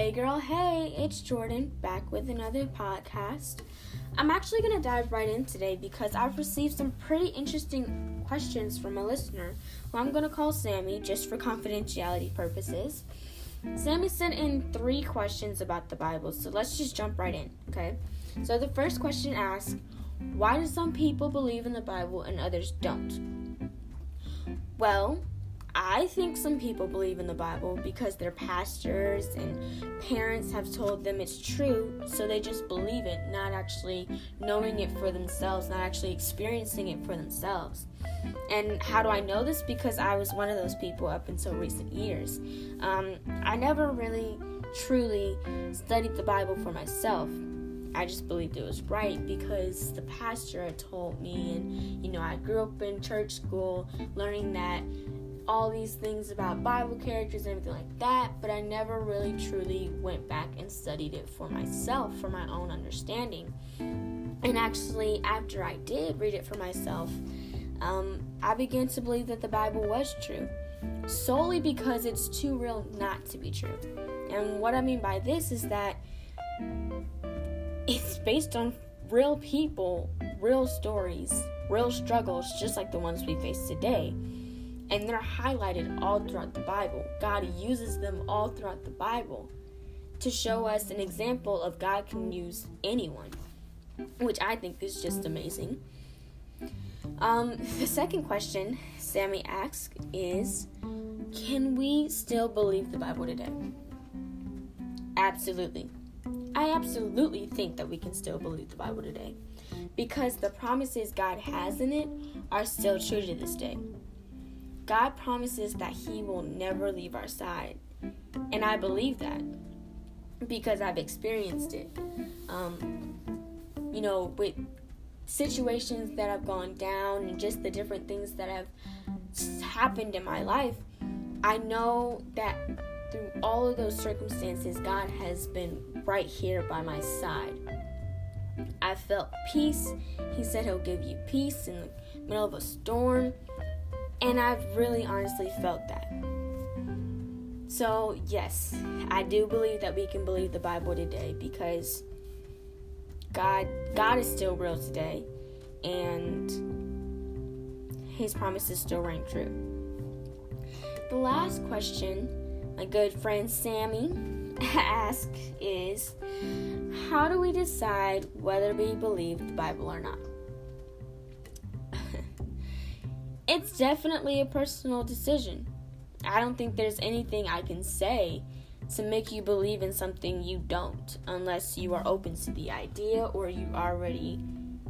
Hey girl, hey, it's Jordan back with another podcast. I'm actually going to dive right in today because I've received some pretty interesting questions from a listener who I'm going to call Sammy just for confidentiality purposes. Sammy sent in three questions about the Bible, so let's just jump right in, okay? So the first question asks, Why do some people believe in the Bible and others don't? Well, I think some people believe in the Bible because their pastors and parents have told them it's true, so they just believe it, not actually knowing it for themselves, not actually experiencing it for themselves. And how do I know this? Because I was one of those people up until recent years. Um, I never really truly studied the Bible for myself. I just believed it was right because the pastor had told me, and you know, I grew up in church school learning that all these things about Bible characters and everything like that, but I never really truly went back and studied it for myself, for my own understanding. And actually, after I did read it for myself, um, I began to believe that the Bible was true, solely because it's too real not to be true. And what I mean by this is that it's based on real people, real stories, real struggles, just like the ones we face today and they're highlighted all throughout the Bible. God uses them all throughout the Bible to show us an example of God can use anyone, which I think is just amazing. Um, the second question Sammy asks is Can we still believe the Bible today? Absolutely. I absolutely think that we can still believe the Bible today because the promises God has in it are still true to this day. God promises that He will never leave our side. And I believe that because I've experienced it. Um, you know, with situations that have gone down and just the different things that have happened in my life, I know that through all of those circumstances, God has been right here by my side. I felt peace. He said He'll give you peace in the middle of a storm. And I've really honestly felt that. So, yes, I do believe that we can believe the Bible today because God God is still real today and his promises still ring true. The last question my good friend Sammy asked is how do we decide whether we believe the Bible or not? Definitely a personal decision. I don't think there's anything I can say to make you believe in something you don't, unless you are open to the idea or you already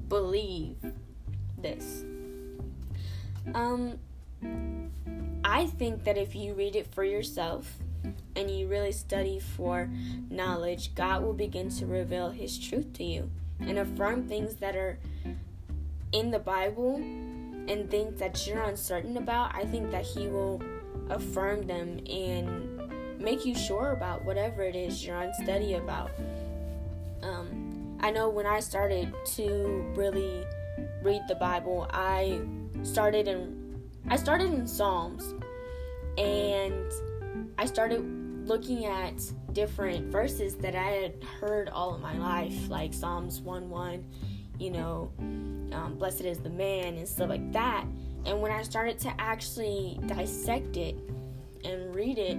believe this. Um, I think that if you read it for yourself and you really study for knowledge, God will begin to reveal His truth to you and affirm things that are in the Bible and things that you're uncertain about, I think that He will affirm them and make you sure about whatever it is you're unsteady about. Um, I know when I started to really read the Bible, I started in I started in Psalms, and I started looking at different verses that I had heard all of my life, like Psalms 1 1 you know, um, blessed is the man and stuff like that. And when I started to actually dissect it and read it,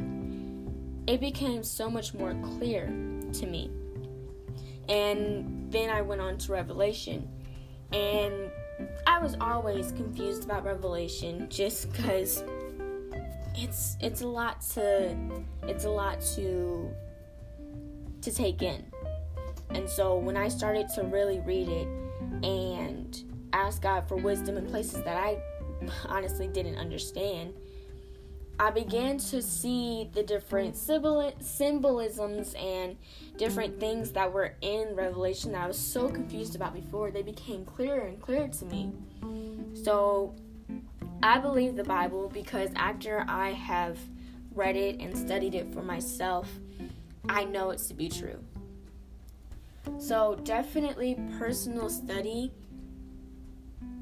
it became so much more clear to me. And then I went on to Revelation. And I was always confused about Revelation just because it's it's a lot to it's a lot to to take in. And so when I started to really read it and ask God for wisdom in places that I honestly didn't understand, I began to see the different symbolisms and different things that were in Revelation that I was so confused about before. They became clearer and clearer to me. So I believe the Bible because after I have read it and studied it for myself, I know it's to be true. So, definitely, personal study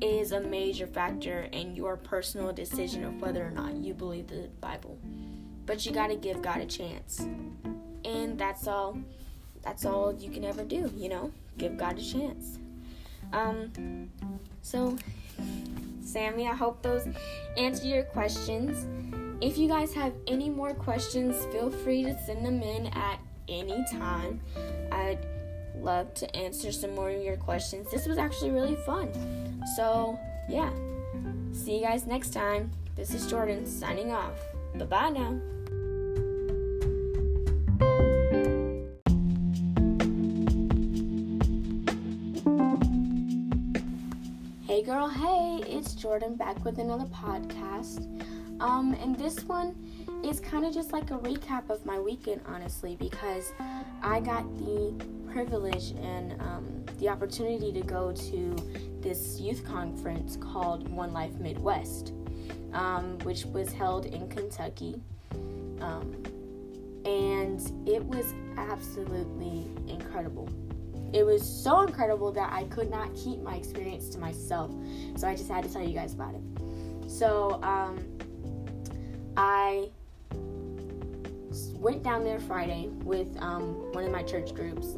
is a major factor in your personal decision of whether or not you believe the Bible. But you got to give God a chance. and that's all. That's all you can ever do. You know, give God a chance. Um, so, Sammy, I hope those answer your questions. If you guys have any more questions, feel free to send them in at any time. I'd love to answer some more of your questions. This was actually really fun. So, yeah. See you guys next time. This is Jordan signing off. Bye bye now. Hey girl, hey, it's Jordan back with another podcast. Um, and this one is kind of just like a recap of my weekend, honestly, because I got the privilege and um, the opportunity to go to this youth conference called One Life Midwest, um, which was held in Kentucky. Um, and it was absolutely incredible. It was so incredible that I could not keep my experience to myself. So I just had to tell you guys about it. So um, I went down there Friday with um, one of my church groups,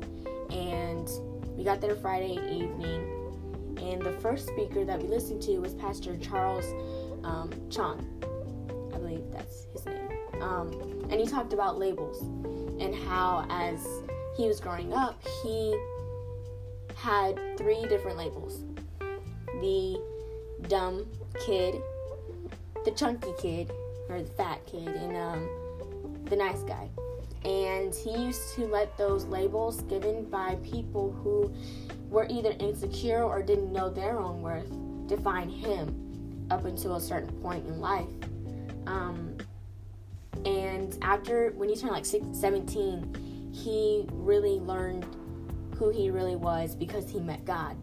and we got there Friday evening. And the first speaker that we listened to was Pastor Charles um, Chong. I believe that's his name. Um, and he talked about labels and how, as he was growing up, he had three different labels the dumb kid, the chunky kid, or the fat kid, and um, the nice guy. And he used to let those labels given by people who were either insecure or didn't know their own worth define him up until a certain point in life. Um, and after, when he turned like 17, he really learned who he really was because he met God.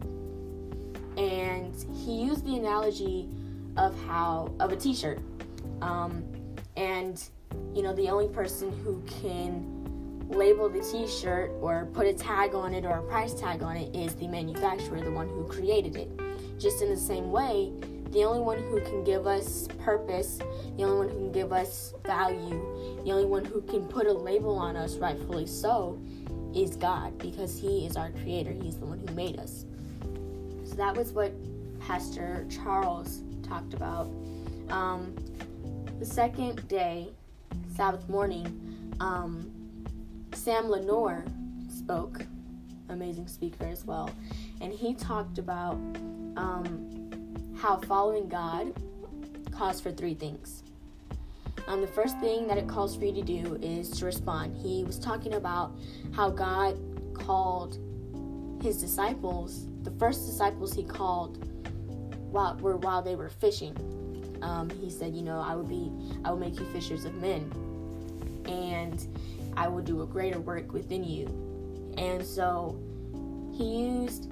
And he used the analogy of how, of a t shirt. Um, and, you know, the only person who can label the t shirt or put a tag on it or a price tag on it is the manufacturer, the one who created it. Just in the same way, the only one who can give us purpose, the only one who can give us value, the only one who can put a label on us, rightfully so, is God because He is our creator. He's the one who made us. So that was what Pastor Charles talked about. Um, the second day, Sabbath morning, um, Sam Leonor spoke, amazing speaker as well, and he talked about um, how following God calls for three things. Um, the first thing that it calls for you to do is to respond. He was talking about how God called his disciples, the first disciples he called while were while they were fishing. Um, he said, you know, I would be, I will make you fishers of men, and I will do a greater work within you. And so he used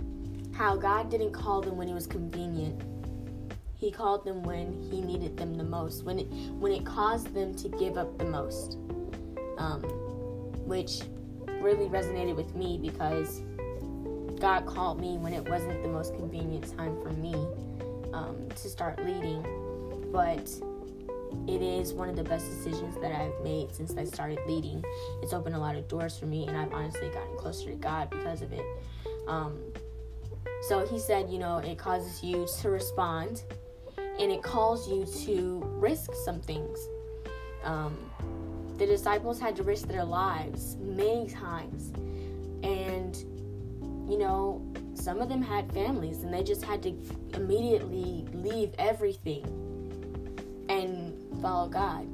how God didn't call them when it was convenient. He called them when he needed them the most, when it when it caused them to give up the most, um, which really resonated with me because God called me when it wasn't the most convenient time for me um, to start leading, but it is one of the best decisions that I've made since I started leading. It's opened a lot of doors for me, and I've honestly gotten closer to God because of it. Um, so he said, you know, it causes you to respond and it calls you to risk some things. Um, the disciples had to risk their lives many times. And, you know, some of them had families and they just had to immediately leave everything follow God.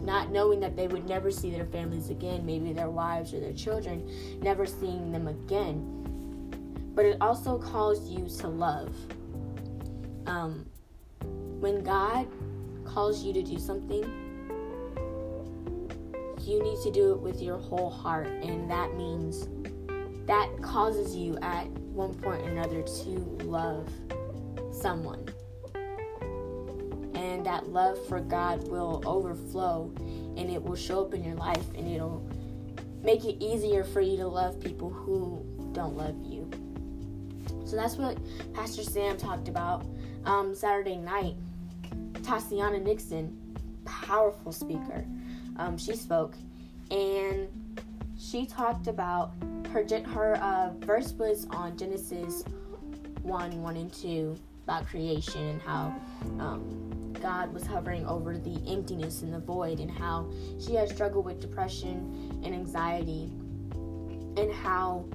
Not knowing that they would never see their families again, maybe their wives or their children, never seeing them again. But it also calls you to love. Um, when God calls you to do something, you need to do it with your whole heart, and that means that causes you at one point or another to love someone. That love for God will overflow and it will show up in your life and it'll make it easier for you to love people who don't love you. So that's what Pastor Sam talked about um, Saturday night. Tatiana Nixon, powerful speaker, um, she spoke, and she talked about her her uh, verse was on Genesis one, one and two about creation and how um, God was hovering over the emptiness and the void, and how she had struggled with depression and anxiety, and how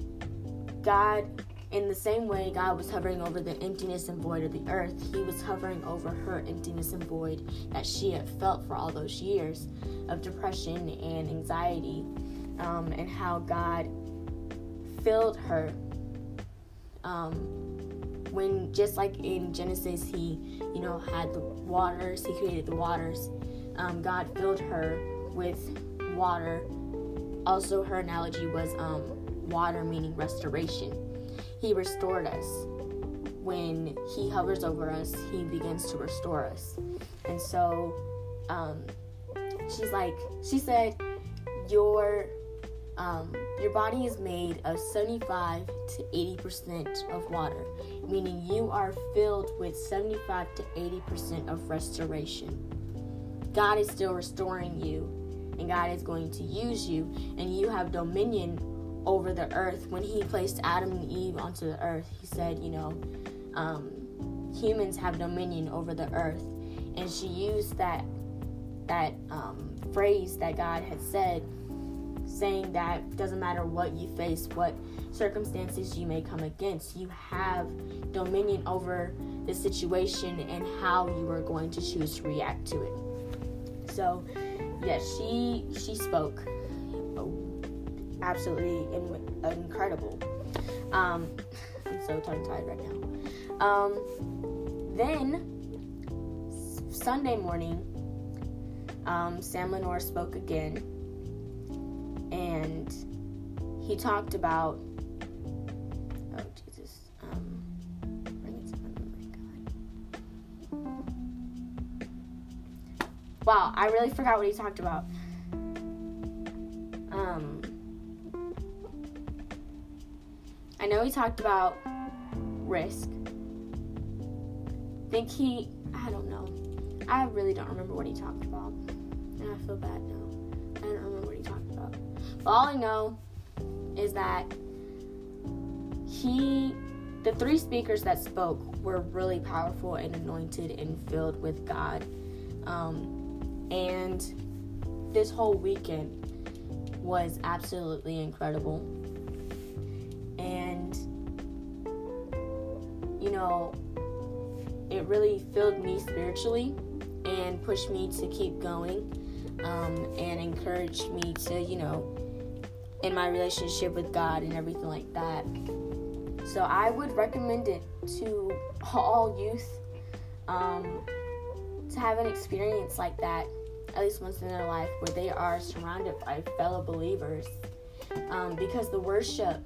God, in the same way God was hovering over the emptiness and void of the earth, He was hovering over her emptiness and void that she had felt for all those years of depression and anxiety, um, and how God filled her. Um, when just like in Genesis, he, you know, had the waters, he created the waters. Um, God filled her with water. Also, her analogy was um, water meaning restoration. He restored us. When he hovers over us, he begins to restore us. And so, um, she's like, she said, Your um, your body is made of 75 to 80% of water, meaning you are filled with 75 to 80% of restoration. God is still restoring you, and God is going to use you, and you have dominion over the earth. When He placed Adam and Eve onto the earth, He said, you know, um, humans have dominion over the earth, and she used that that um, phrase that God had said saying that doesn't matter what you face, what circumstances you may come against, you have dominion over the situation and how you are going to choose to react to it. So, yes, she she spoke absolutely in, incredible. Um, I'm so tongue tied right now. Um, then Sunday morning, um, Sam Leonor spoke again and he talked about oh Jesus, um. Wow, I really forgot what he talked about. Um, I know he talked about risk. think he, I don't know. I really don't remember what he talked about, and I feel bad now. All I know is that he, the three speakers that spoke were really powerful and anointed and filled with God. Um, and this whole weekend was absolutely incredible. And, you know, it really filled me spiritually and pushed me to keep going um, and encouraged me to, you know, in my relationship with God and everything like that. So I would recommend it to all youth um, to have an experience like that at least once in their life where they are surrounded by fellow believers. Um, because the worship,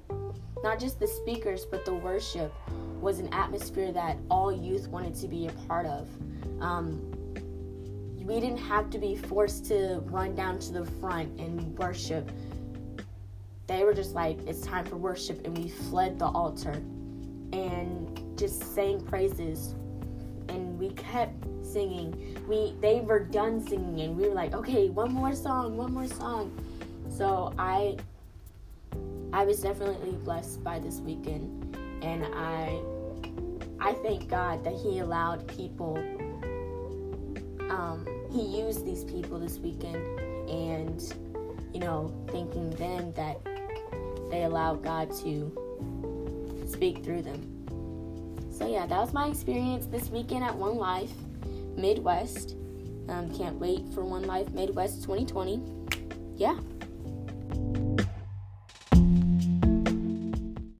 not just the speakers, but the worship was an atmosphere that all youth wanted to be a part of. Um, we didn't have to be forced to run down to the front and worship they were just like, it's time for worship, and we fled the altar and just sang praises. And we kept singing. We they were done singing, and we were like, okay, one more song, one more song. So I I was definitely blessed by this weekend, and I I thank God that He allowed people. Um, he used these people this weekend, and you know, thanking them that they allow God to speak through them. So, yeah, that was my experience this weekend at One Life Midwest. Um, can't wait for One Life Midwest 2020. Yeah.